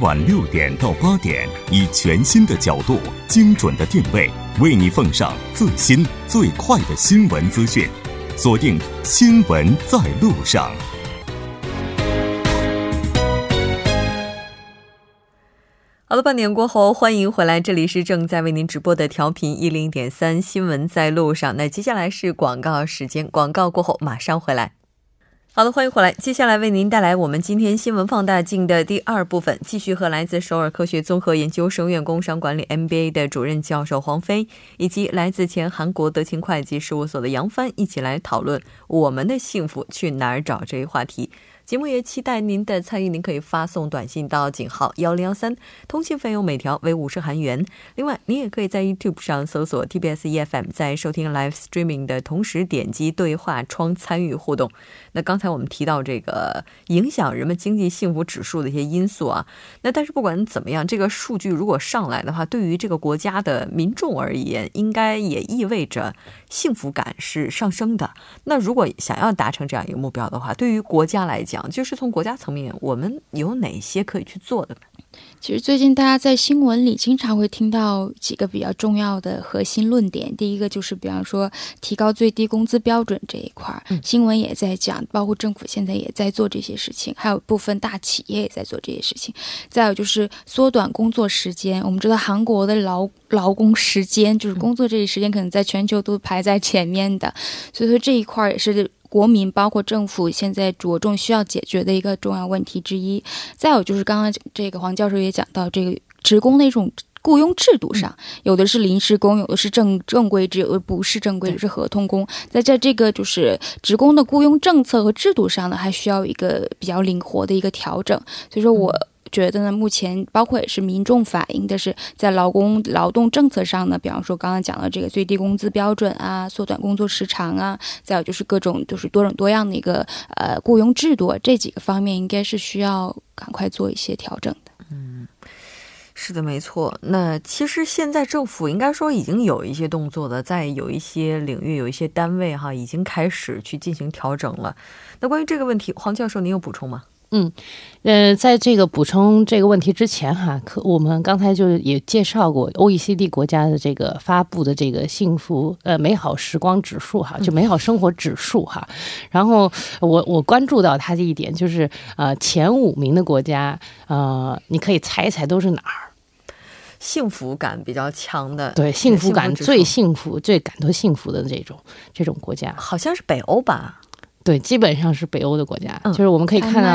晚六点到八点，以全新的角度、精准的定位，为你奉上最新最快的新闻资讯。锁定《新闻在路上》。好了，半点过后，欢迎回来，这里是正在为您直播的调频一零点三《新闻在路上》。那接下来是广告时间，广告过后马上回来。好的，欢迎回来。接下来为您带来我们今天新闻放大镜的第二部分，继续和来自首尔科学综合研究生院工商管理 MBA 的主任教授黄飞，以及来自前韩国德勤会计事务所的杨帆一起来讨论“我们的幸福去哪儿找”这一话题。节目也期待您的参与，您可以发送短信到井号幺零幺三，通信费用每条为五十韩元。另外，您也可以在 YouTube 上搜索 TBS EFM，在收听 Live Streaming 的同时点击对话窗参与互动。那刚才我们提到这个影响人们经济幸福指数的一些因素啊，那但是不管怎么样，这个数据如果上来的话，对于这个国家的民众而言，应该也意味着幸福感是上升的。那如果想要达成这样一个目标的话，对于国家来讲，就是从国家层面，我们有哪些可以去做的？其实最近大家在新闻里经常会听到几个比较重要的核心论点。第一个就是，比方说提高最低工资标准这一块儿，新闻也在讲，包括政府现在也在做这些事情，还有部分大企业也在做这些事情。再有就是缩短工作时间。我们知道韩国的劳 劳工时间，就是工作这一时间，可能在全球都排在前面的，所以说这一块儿也是。国民包括政府现在着重需要解决的一个重要问题之一。再有就是刚刚这个黄教授也讲到，这个职工的一种雇佣制度上，有的是临时工，有的是正正规制，有的不是正规，是合同工。在在这个就是职工的雇佣政策和制度上呢，还需要一个比较灵活的一个调整。所以说我。觉得呢，目前包括也是民众反映的是，在劳工劳动政策上呢，比方说刚刚讲的这个最低工资标准啊，缩短工作时长啊，再有就是各种就是多种多样的一个呃雇佣制度这几个方面，应该是需要赶快做一些调整的。嗯，是的，没错。那其实现在政府应该说已经有一些动作的，在有一些领域、有一些单位哈，已经开始去进行调整了。那关于这个问题，黄教授，您有补充吗？嗯，呃，在这个补充这个问题之前哈，可我们刚才就也介绍过 OECD 国家的这个发布的这个幸福呃美好时光指数哈，就美好生活指数哈。然后我我关注到它的一点就是呃前五名的国家呃，你可以猜一猜都是哪儿？幸福感比较强的，对，幸福感最幸福、最感到幸福的这种这种国家，好像是北欧吧。对，基本上是北欧的国家，就是我们可以看到，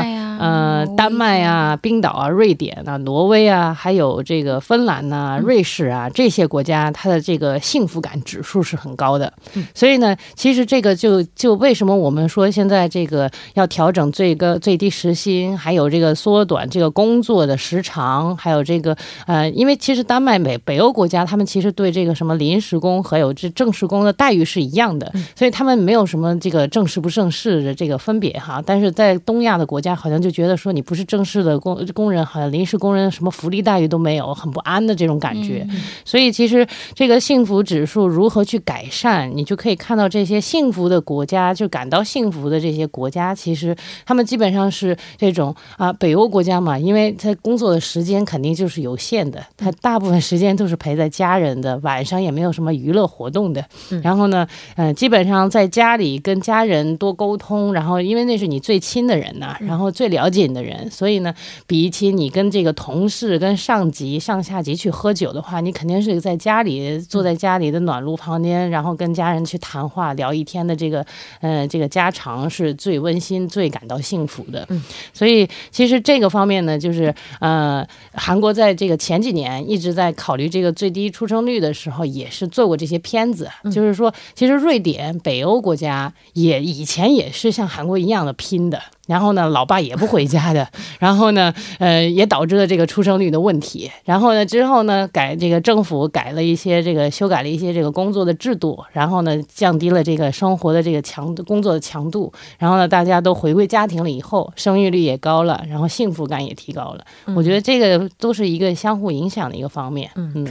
呃，丹麦啊、冰岛啊、瑞典啊、挪威啊，还有这个芬兰呐、瑞士啊这些国家，它的这个幸福感指数是很高的。所以呢，其实这个就就为什么我们说现在这个要调整最高最低时薪，还有这个缩短这个工作的时长，还有这个呃，因为其实丹麦北北欧国家，他们其实对这个什么临时工还有这正式工的待遇是一样的，所以他们没有什么这个正式不正式。是的这个分别哈，但是在东亚的国家，好像就觉得说你不是正式的工工人，好像临时工人什么福利待遇都没有，很不安的这种感觉。所以其实这个幸福指数如何去改善，你就可以看到这些幸福的国家，就感到幸福的这些国家，其实他们基本上是这种啊北欧国家嘛，因为他工作的时间肯定就是有限的，他大部分时间都是陪在家人的，晚上也没有什么娱乐活动的。然后呢，嗯，基本上在家里跟家人多沟。沟通，然后因为那是你最亲的人呐，然后最了解你的人，所以呢，比起你跟这个同事、跟上级、上下级去喝酒的话，你肯定是在家里坐在家里的暖炉旁边，然后跟家人去谈话聊一天的这个，呃，这个家常是最温馨、最感到幸福的。嗯，所以其实这个方面呢，就是呃，韩国在这个前几年一直在考虑这个最低出生率的时候，也是做过这些片子，就是说，其实瑞典、北欧国家也以前。也是像韩国一样的拼的，然后呢，老爸也不回家的，然后呢，呃，也导致了这个出生率的问题。然后呢，之后呢，改这个政府改了一些这个修改了一些这个工作的制度，然后呢，降低了这个生活的这个强工作的强度。然后呢，大家都回归家庭了以后，生育率也高了，然后幸福感也提高了。我觉得这个都是一个相互影响的一个方面。嗯。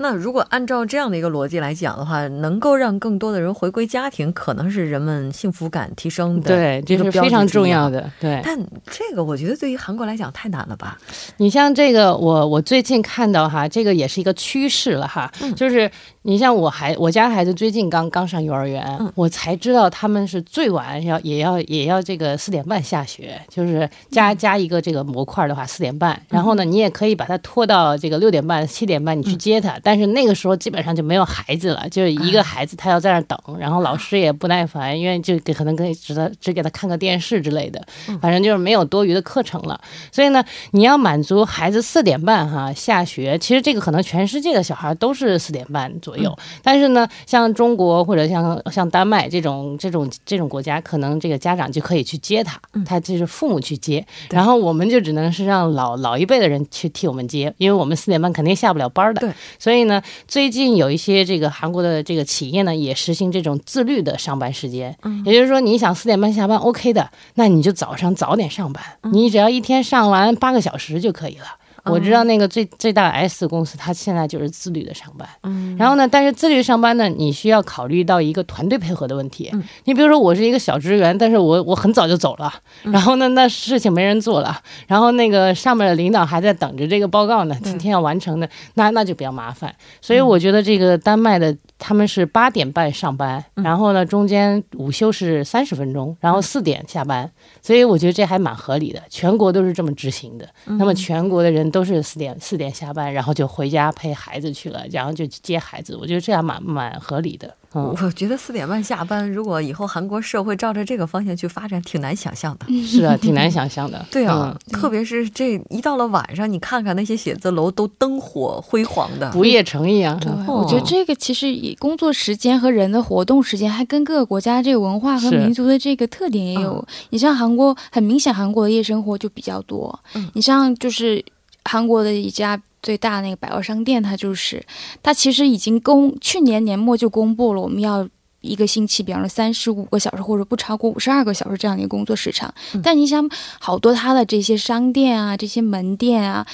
那如果按照这样的一个逻辑来讲的话，能够让更多的人回归家庭，可能是人们幸福感提升的对，这是非常重要的。对，但这个我觉得对于韩国来讲太难了吧？你像这个，我我最近看到哈，这个也是一个趋势了哈，就是你像我孩我家孩子最近刚刚上幼儿园，我才知道他们是最晚要也要也要这个四点半下学，就是加加一个这个模块的话四点半，然后呢，你也可以把它拖到这个六点半七点半你去接他。但是那个时候基本上就没有孩子了，就是一个孩子，他要在那等，然后老师也不耐烦，因为就给可能给只他只给他看个电视之类的，反正就是没有多余的课程了。所以呢，你要满足孩子四点半哈下学，其实这个可能全世界的小孩都是四点半左右。但是呢，像中国或者像像丹麦这种这种这种国家，可能这个家长就可以去接他，他就是父母去接，然后我们就只能是让老老一辈的人去替我们接，因为我们四点半肯定下不了班的。对，所以。所以呢，最近有一些这个韩国的这个企业呢，也实行这种自律的上班时间。嗯，也就是说，你想四点半下班，OK 的，那你就早上早点上班，你只要一天上完八个小时就可以了。我知道那个最最大的 S 公司，它现在就是自律的上班。嗯，然后呢，但是自律上班呢，你需要考虑到一个团队配合的问题。嗯，你比如说我是一个小职员，但是我我很早就走了，然后呢，那事情没人做了，然后那个上面的领导还在等着这个报告呢，今天要完成的，那那就比较麻烦。所以我觉得这个丹麦的他们是八点半上班，然后呢中间午休是三十分钟，然后四点下班。所以我觉得这还蛮合理的，全国都是这么执行的。那么全国的人都是四点四点下班，然后就回家陪孩子去了，然后就接孩子。我觉得这样蛮蛮合理的。我觉得四点半下班，如果以后韩国社会照着这个方向去发展，挺难想象的。是啊，挺难想象的。对啊，特别是这一到了晚上，你看看那些写字楼都灯火辉煌的，不夜城一样。对，我觉得这个其实以工作时间和人的活动时间，还跟各个国家这个文化和民族的这个特点也有。你像韩国，很明显韩国的夜生活就比较多。嗯，你像就是韩国的一家。最大的那个百货商店，它就是，它其实已经公去年年末就公布了，我们要一个星期，比方说三十五个小时或者不超过五十二个小时这样的一个工作时长。但你想，好多它的这些商店啊，这些门店啊。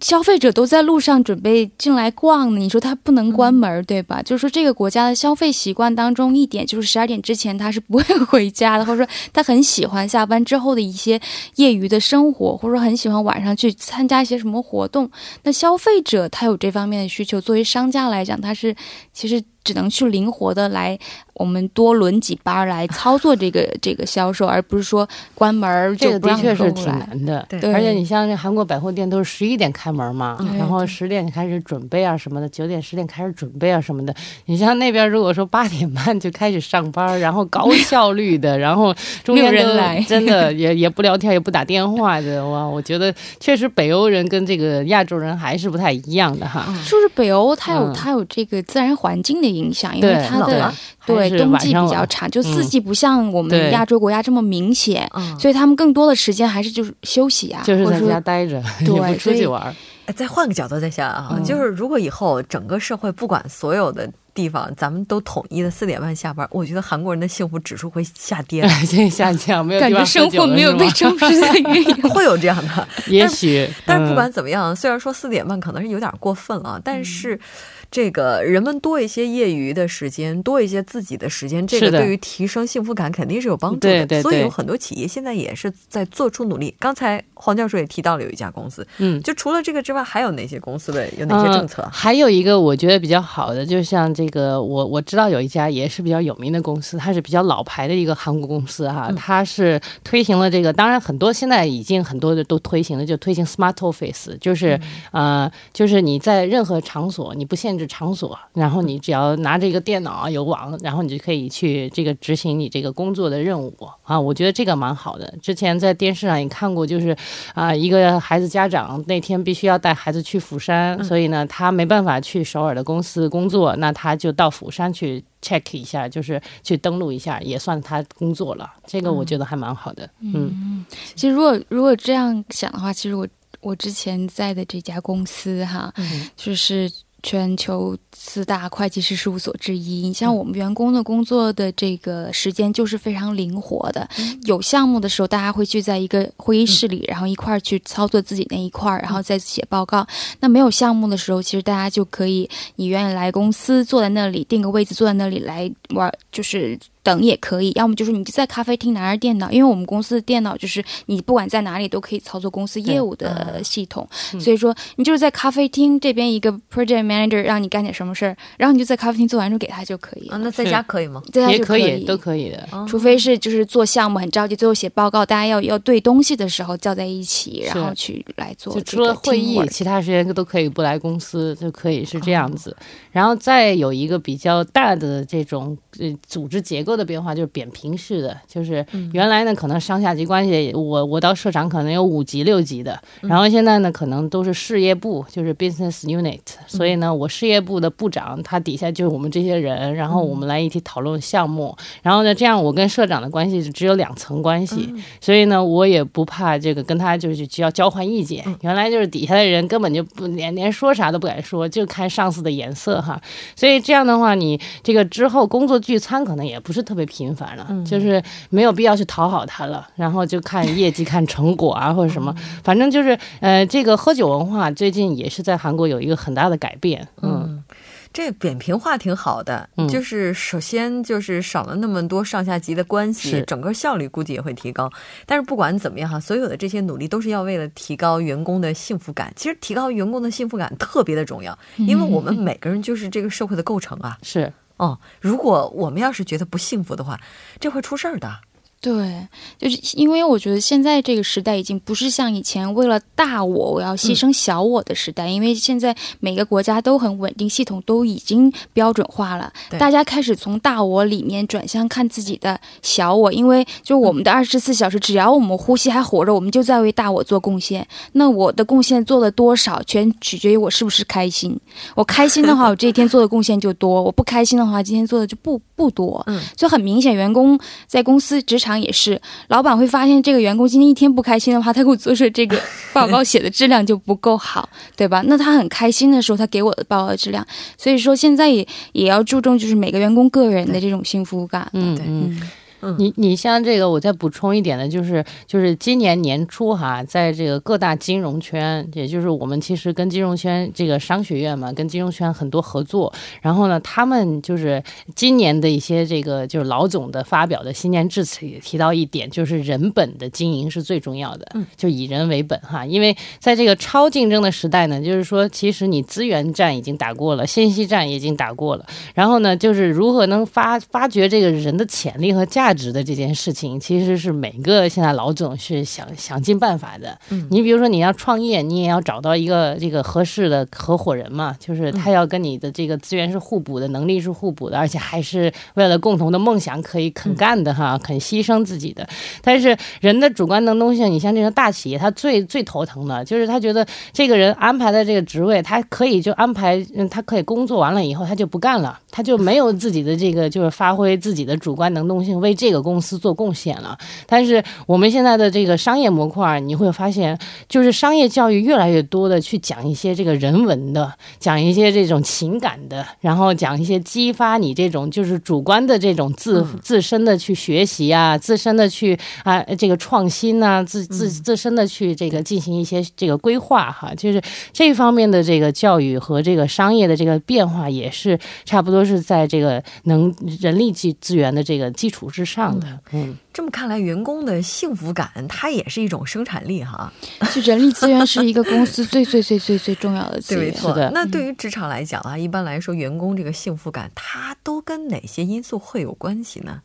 消费者都在路上准备进来逛呢，你说他不能关门，对吧？就是说这个国家的消费习惯当中一点就是十二点之前他是不会回家的，或者说他很喜欢下班之后的一些业余的生活，或者说很喜欢晚上去参加一些什么活动。那消费者他有这方面的需求，作为商家来讲，他是其实。只能去灵活的来，我们多轮几班来操作这个 这个销售，而不是说关门这个的确是挺难的。对，而且你像这韩国百货店都是十一点开门嘛，然后十点开始准备啊什么的，九点十点开始准备啊什么的。你像那边如果说八点半就开始上班，然后高效率的，然后中间人来，真的也 也不聊天也不打电话的哇，我觉得确实北欧人跟这个亚洲人还是不太一样的哈。就是北欧，它有它有这个自然环境的。影响，因为它的对冬季比较长，就四季不像我们亚洲国家这么明显，所以他们更多的时间还是就是休息啊，就是在家待着，对，不出去玩。再换个角度再想啊，就是如果以后整个社会不管所有的地方，咱们都统一的四点半下班，我觉得韩国人的幸福指数会下跌，下降，没有感觉生活没有被重视的原因，会有这样的，也许。但是不管怎么样，虽然说四点半可能是有点过分了，但是。这个人们多一些业余的时间，多一些自己的时间，这个对于提升幸福感肯定是有帮助的。对对对。所以有很多企业现在也是在做出努力。刚才黄教授也提到了有一家公司，嗯，就除了这个之外，还有哪些公司的有哪些政策？还有一个我觉得比较好的，就像这个，我我知道有一家也是比较有名的公司，它是比较老牌的一个韩国公司哈，它是推行了这个，当然很多现在已经很多的都推行了，就推行 smart office，就是呃，就是你在任何场所你不限。制场所，然后你只要拿着一个电脑有网，然后你就可以去这个执行你这个工作的任务啊。我觉得这个蛮好的。之前在电视上也看过，就是啊，一个孩子家长那天必须要带孩子去釜山，所以呢，他没办法去首尔的公司工作，那他就到釜山去 check 一下，就是去登录一下，也算他工作了。这个我觉得还蛮好的。嗯，其实如果如果这样想的话，其实我我之前在的这家公司哈，就是。全球四大会计师事务所之一。你像我们员工的工作的这个时间就是非常灵活的，有项目的时候，大家会聚在一个会议室里，然后一块儿去操作自己那一块儿，然后再写报告。那没有项目的时候，其实大家就可以，你愿意来公司坐在那里，定个位置坐在那里来玩，就是。等也可以，要么就是你就在咖啡厅拿着电脑，因为我们公司的电脑就是你不管在哪里都可以操作公司业务的系统，所以说你就是在咖啡厅这边一个 project manager 让你干点什么事儿，然后你就在咖啡厅做完之后给他就可以。啊，那在家可以吗？在家也可以，都可以的，除非是就是做项目很着急，最后写报告，大家要要对东西的时候叫在一起，然后去来做。就除了会议，其他时间都可以不来公司，就可以是这样子。然后再有一个比较大的这种呃组织结构的变化，就是扁平。式的，就是原来呢，可能上下级关系，我我到社长可能有五级六级的，然后现在呢，可能都是事业部，就是 business unit，所以呢，我事业部的部长他底下就是我们这些人，然后我们来一起讨论项目，然后呢，这样我跟社长的关系就只有两层关系，所以呢，我也不怕这个跟他就是需要交换意见。原来就是底下的人根本就不连连说啥都不敢说，就看上司的颜色哈，所以这样的话，你这个之后工作聚餐可能也不是特别频繁了。就是没有必要去讨好他了，然后就看业绩、看成果啊，或者什么，反正就是，呃，这个喝酒文化最近也是在韩国有一个很大的改变，嗯。这扁平化挺好的，就是首先就是少了那么多上下级的关系，整个效率估计也会提高。但是不管怎么样哈，所有的这些努力都是要为了提高员工的幸福感。其实提高员工的幸福感特别的重要，因为我们每个人就是这个社会的构成啊。是。哦，如果我们要是觉得不幸福的话，这会出事儿的。对，就是因为我觉得现在这个时代已经不是像以前为了大我我要牺牲小我的时代，因为现在每个国家都很稳定，系统都已经标准化了，大家开始从大我里面转向看自己的小我，因为就我们的二十四小时，只要我们呼吸还活着，我们就在为大我做贡献。那我的贡献做了多少，全取决于我是不是开心。我开心的话，我这一天做的贡献就多；我不开心的话，今天做的就不不多。嗯，所以很明显，员工在公司职场。场也是，老板会发现这个员工今天一天不开心的话，他给我做出这个报告写的质量就不够好，对吧？那他很开心的时候，他给我的报告质量，所以说现在也也要注重就是每个员工个人的这种幸福感，嗯嗯。你你像这个，我再补充一点呢，就是就是今年年初哈，在这个各大金融圈，也就是我们其实跟金融圈这个商学院嘛，跟金融圈很多合作。然后呢，他们就是今年的一些这个就是老总的发表的新年致辞也提到一点，就是人本的经营是最重要的，就以人为本哈。因为在这个超竞争的时代呢，就是说其实你资源战已经打过了，信息战已经打过了，然后呢，就是如何能发发掘这个人的潜力和价。价值的这件事情，其实是每个现在老总是想想尽办法的。嗯，你比如说你要创业，你也要找到一个这个合适的合伙人嘛，就是他要跟你的这个资源是互补的，能力是互补的，而且还是为了共同的梦想可以肯干的哈，肯牺牲自己的。但是人的主观能动性，你像这种大企业，他最最头疼的就是他觉得这个人安排的这个职位，他可以就安排，嗯，他可以工作完了以后他就不干了，他就没有自己的这个就是发挥自己的主观能动性为。这个公司做贡献了，但是我们现在的这个商业模块，你会发现，就是商业教育越来越多的去讲一些这个人文的，讲一些这种情感的，然后讲一些激发你这种就是主观的这种自自身的去学习啊，自身的去啊这个创新呐，自自自身的去这个进行一些这个规划哈，就是这方面的这个教育和这个商业的这个变化也是差不多是在这个能人力资资源的这个基础之。上的，嗯，这么看来，员工的幸福感，它也是一种生产力哈。就人力资源是一个公司最最最最最重要的资源。没错的。那对于职场来讲啊，一般来说，员工这个幸福感，它都跟哪些因素会有关系呢？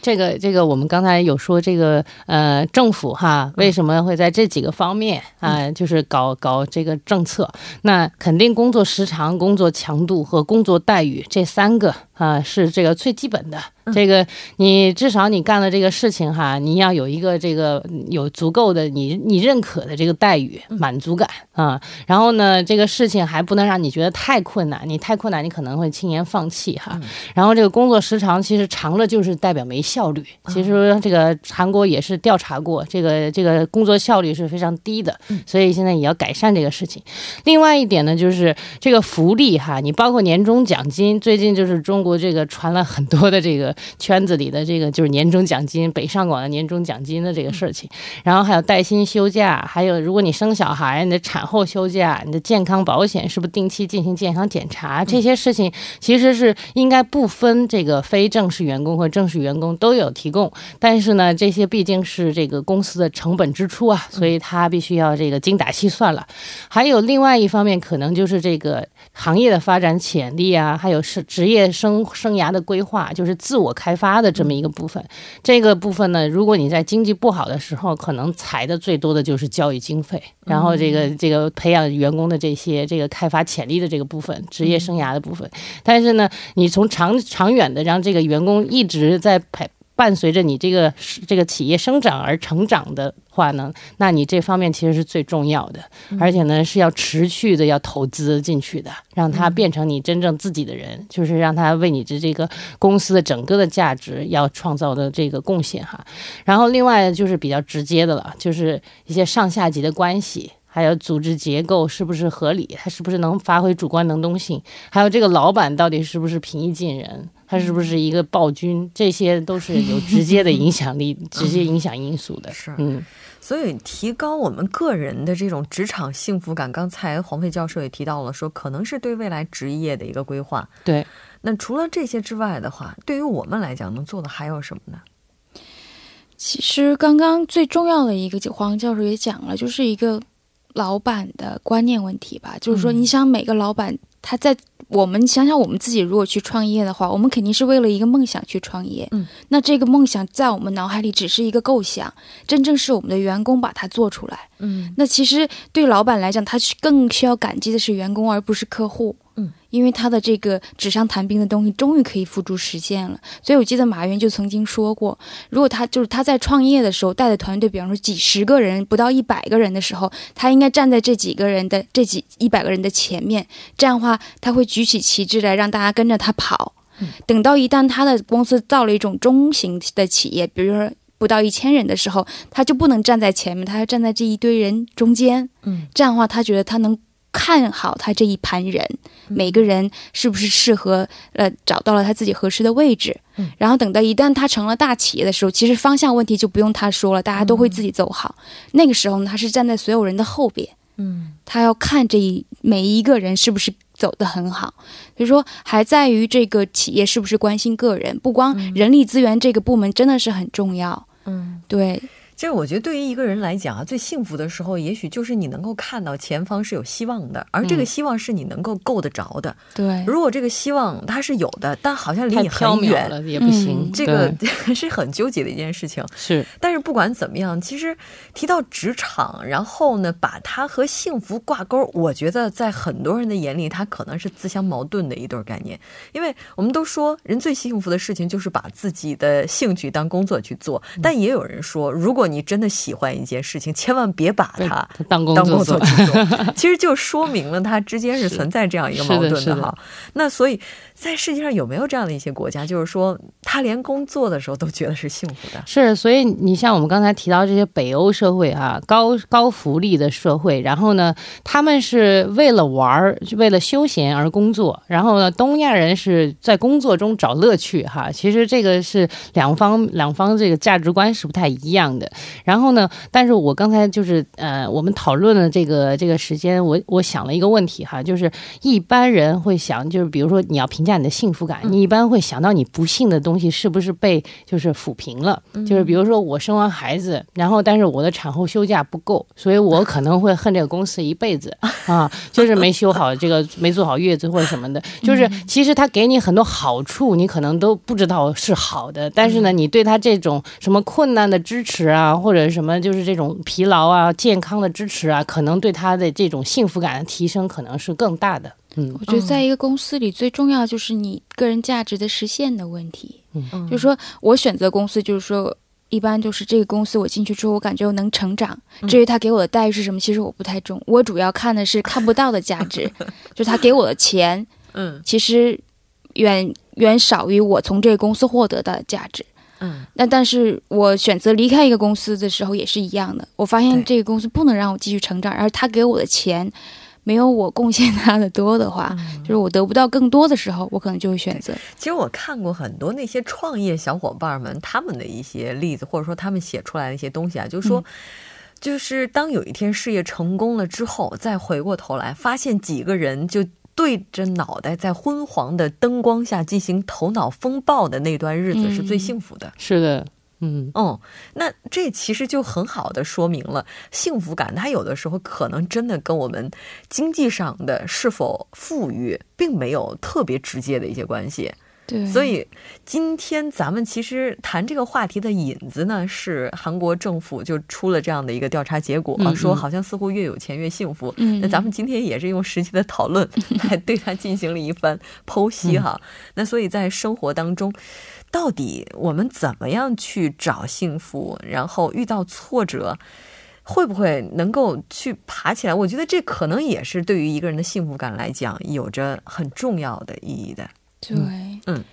这个这个，我们刚才有说这个呃，政府哈为什么会在这几个方面啊，就是搞搞这个政策？那肯定工作时长、工作强度和工作待遇这三个啊是这个最基本的。这个你至少你干了这个事情哈，你要有一个这个有足够的你你认可的这个待遇满足感啊。然后呢，这个事情还不能让你觉得太困难，你太困难你可能会轻言放弃哈。然后这个工作时长其实长了就是代表没效率。其实这个韩国也是调查过，这个这个工作效率是非常低的，所以现在也要改善这个事情。另外一点呢，就是这个福利哈，你包括年终奖金，最近就是中国这个传了很多的这个圈子里的这个就是年终奖金，北上广的年终奖金的这个事情，然后还有带薪休假，还有如果你生小孩，你的产后休假，你的健康保险是不是定期进行健康检查？这些事情其实是应该不分这个非正式员工和正式员工都有提供，但是呢，这些毕竟是这个公司的成本支出啊，所以他必须要这个精打细算了。还有另外一方面，可能就是这个行业的发展潜力啊，还有是职业生生涯的规划，就是自我开发的这么一个部分。这个部分呢，如果你在经济不好的时候，可能裁的最多的就是教育经费，然后这个这个培养员工的这些这个开发潜力的这个部分，职业生涯的部分。但是呢，你从长长远的让这个员工一直在陪。伴随着你这个这个企业生长而成长的话呢，那你这方面其实是最重要的，而且呢是要持续的要投资进去的，让他变成你真正自己的人，就是让他为你的这个公司的整个的价值要创造的这个贡献哈。然后另外就是比较直接的了，就是一些上下级的关系，还有组织结构是不是合理，他是不是能发挥主观能动性，还有这个老板到底是不是平易近人。他是不是一个暴君？这些都是有直接的影响力、直接影响因素的。是，嗯，所以提高我们个人的这种职场幸福感，刚才黄飞教授也提到了，说可能是对未来职业的一个规划。对，那除了这些之外的话，对于我们来讲，能做的还有什么呢？其实刚刚最重要的一个，黄教授也讲了，就是一个老板的观念问题吧。就是说，你想每个老板他在。我们想想，我们自己如果去创业的话，我们肯定是为了一个梦想去创业。嗯，那这个梦想在我们脑海里只是一个构想，真正是我们的员工把它做出来。嗯，那其实对老板来讲，他更需要感激的是员工，而不是客户。嗯，因为他的这个纸上谈兵的东西终于可以付诸实践了。所以我记得马云就曾经说过，如果他就是他在创业的时候带的团队，比方说几十个人，不到一百个人的时候，他应该站在这几个人的这几一百个人的前面，这样的话他会举起旗帜来让大家跟着他跑。等到一旦他的公司到了一种中型的企业，比如说不到一千人的时候，他就不能站在前面，他要站在这一堆人中间。嗯，这样的话他觉得他能。看好他这一盘人，每个人是不是适合？呃，找到了他自己合适的位置。嗯，然后等到一旦他成了大企业的时候，其实方向问题就不用他说了，大家都会自己走好。那个时候呢，他是站在所有人的后边。嗯，他要看这一每一个人是不是走得很好。所以说，还在于这个企业是不是关心个人，不光人力资源这个部门真的是很重要。嗯，对。其实我觉得，对于一个人来讲啊，最幸福的时候，也许就是你能够看到前方是有希望的，而这个希望是你能够够得着的。对，如果这个希望它是有的，但好像离你很远了也不行，这个 是很纠结的一件事情。是，但是不管怎么样，其实提到职场，然后呢，把它和幸福挂钩，我觉得在很多人的眼里，它可能是自相矛盾的一对概念。因为我们都说，人最幸福的事情就是把自己的兴趣当工作去做，但也有人说，如果你真的喜欢一件事情，千万别把它当工作去做，其实就说明了它之间是存在这样一个矛盾的哈。那所以。在世界上有没有这样的一些国家，就是说他连工作的时候都觉得是幸福的？是，所以你像我们刚才提到这些北欧社会啊，高高福利的社会，然后呢，他们是为了玩儿、为了休闲而工作，然后呢，东亚人是在工作中找乐趣哈。其实这个是两方两方这个价值观是不太一样的。然后呢，但是我刚才就是呃，我们讨论的这个这个时间，我我想了一个问题哈，就是一般人会想，就是比如说你要评价。你的幸福感，你一般会想到你不幸的东西是不是被就是抚平了？就是比如说我生完孩子，然后但是我的产后休假不够，所以我可能会恨这个公司一辈子 啊，就是没休好这个，没做好月子或者什么的。就是其实他给你很多好处，你可能都不知道是好的，但是呢，你对他这种什么困难的支持啊，或者什么就是这种疲劳啊、健康的支持啊，可能对他的这种幸福感的提升可能是更大的。嗯，我觉得在一个公司里，最重要就是你个人价值的实现的问题。嗯，就是说我选择公司，就是说一般就是这个公司我进去之后，我感觉我能成长。至于他给我的待遇是什么，其实我不太重，我主要看的是看不到的价值，就是他给我的钱，嗯，其实远远少于我从这个公司获得的价值。嗯，那但是我选择离开一个公司的时候也是一样的。我发现这个公司不能让我继续成长，而他给我的钱没有我贡献他的多的话，就是我得不到更多的时候，我可能就会选择。其实我看过很多那些创业小伙伴们他们的一些例子，或者说他们写出来的一些东西啊，就是说，就是当有一天事业成功了之后，再回过头来发现几个人就。对着脑袋在昏黄的灯光下进行头脑风暴的那段日子是最幸福的。是的，嗯哦，那这其实就很好的说明了幸福感，它有的时候可能真的跟我们经济上的是否富裕，并没有特别直接的一些关系。对，所以今天咱们其实谈这个话题的引子呢，是韩国政府就出了这样的一个调查结果，说好像似乎越有钱越幸福。嗯，那咱们今天也是用实际的讨论 来对它进行了一番剖析哈。那所以在生活当中，到底我们怎么样去找幸福？然后遇到挫折，会不会能够去爬起来？我觉得这可能也是对于一个人的幸福感来讲，有着很重要的意义的。对，嗯，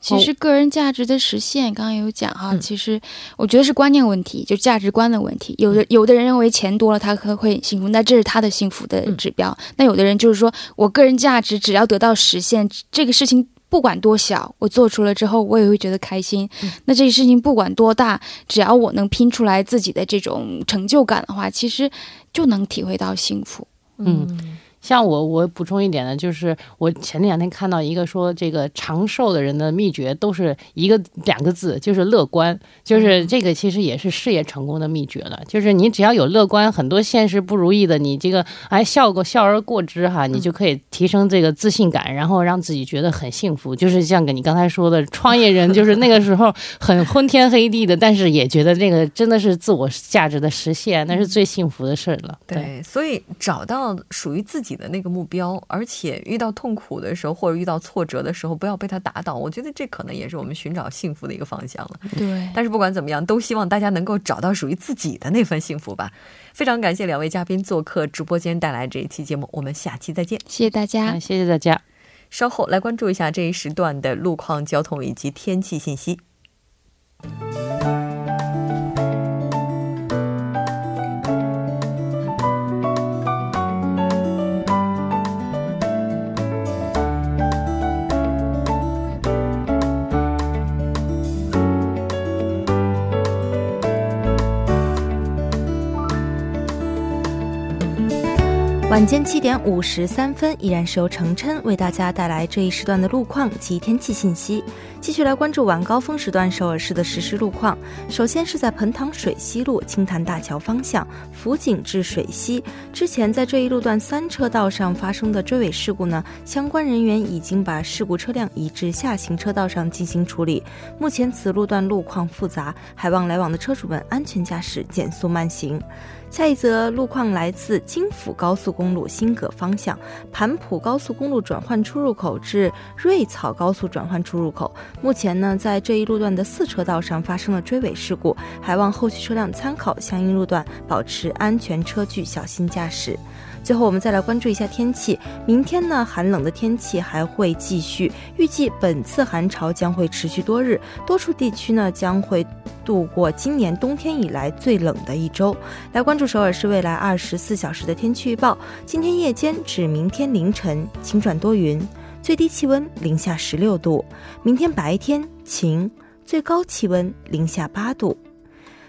其实个人价值的实现，刚刚有讲哈，其实我觉得是观念问题，就价值观的问题。有的有的人认为钱多了他可会幸福，那这是他的幸福的指标。那有的人就是说我个人价值只要得到实现，这个事情不管多小，我做出了之后我也会觉得开心。那这个事情不管多大，只要我能拼出来自己的这种成就感的话，其实就能体会到幸福。嗯。像我，我补充一点呢，就是我前两天看到一个说，这个长寿的人的秘诀都是一个两个字，就是乐观。就是这个其实也是事业成功的秘诀了。就是你只要有乐观，很多现实不如意的，你这个哎笑过笑而过之哈，你就可以提升这个自信感，然后让自己觉得很幸福。就是像你刚才说的，创业人就是那个时候很昏天黑地的，但是也觉得这个真的是自我价值的实现，那是最幸福的事儿了。对，所以找到属于自己。的那个目标，而且遇到痛苦的时候或者遇到挫折的时候，不要被他打倒。我觉得这可能也是我们寻找幸福的一个方向了。对，但是不管怎么样，都希望大家能够找到属于自己的那份幸福吧。非常感谢两位嘉宾做客直播间带来这一期节目，我们下期再见。谢谢大家，谢谢大家。稍后来关注一下这一时段的路况、交通以及天气信息。晚间七点五十三分，依然是由程琛为大家带来这一时段的路况及天气信息。继续来关注晚高峰时段首尔市的实时路况。首先是在彭塘水西路青潭大桥方向福井至水西，之前在这一路段三车道上发生的追尾事故呢，相关人员已经把事故车辆移至下行车道上进行处理。目前此路段路况复杂，还望来往的车主们安全驾驶，减速慢行。下一则路况来自京釜高速公路新葛方向盘浦高速公路转换出入口至瑞草高速转换出入口，目前呢，在这一路段的四车道上发生了追尾事故，还望后续车辆参考相应路段，保持安全车距，小心驾驶。最后，我们再来关注一下天气。明天呢，寒冷的天气还会继续，预计本次寒潮将会持续多日，多处地区呢将会度过今年冬天以来最冷的一周。来关注首尔市未来二十四小时的天气预报：今天夜间至明天凌晨晴转多云，最低气温零下十六度；明天白天晴，最高气温零下八度。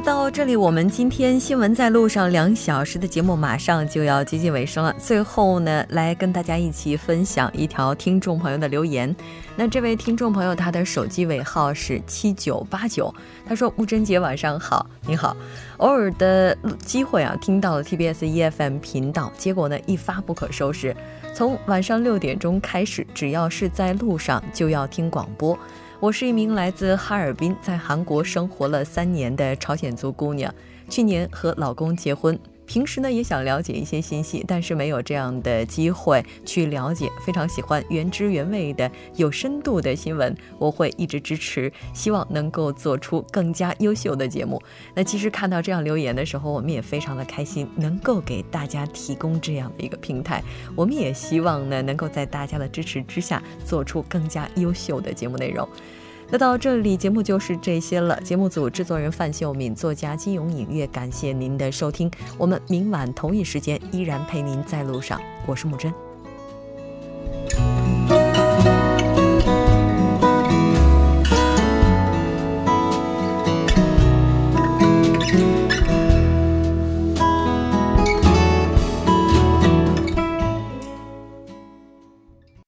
到这里我们今天新闻在路上两小时的节目马上就要接近尾声了。最后呢，来跟大家一起分享一条听众朋友的留言。那这位听众朋友他的手机尾号是七九八九，他说：“木真姐晚上好，你好。偶尔的机会啊，听到了 TBS EFM 频道，结果呢一发不可收拾。从晚上六点钟开始，只要是在路上就要听广播。”我是一名来自哈尔滨，在韩国生活了三年的朝鲜族姑娘。去年和老公结婚。平时呢也想了解一些信息，但是没有这样的机会去了解。非常喜欢原汁原味的、有深度的新闻，我会一直支持，希望能够做出更加优秀的节目。那其实看到这样留言的时候，我们也非常的开心，能够给大家提供这样的一个平台。我们也希望呢，能够在大家的支持之下，做出更加优秀的节目内容。那到这里，节目就是这些了。节目组制作人范秀敏，作家金勇，影月，感谢您的收听。我们明晚同一时间依然陪您在路上，我是木真。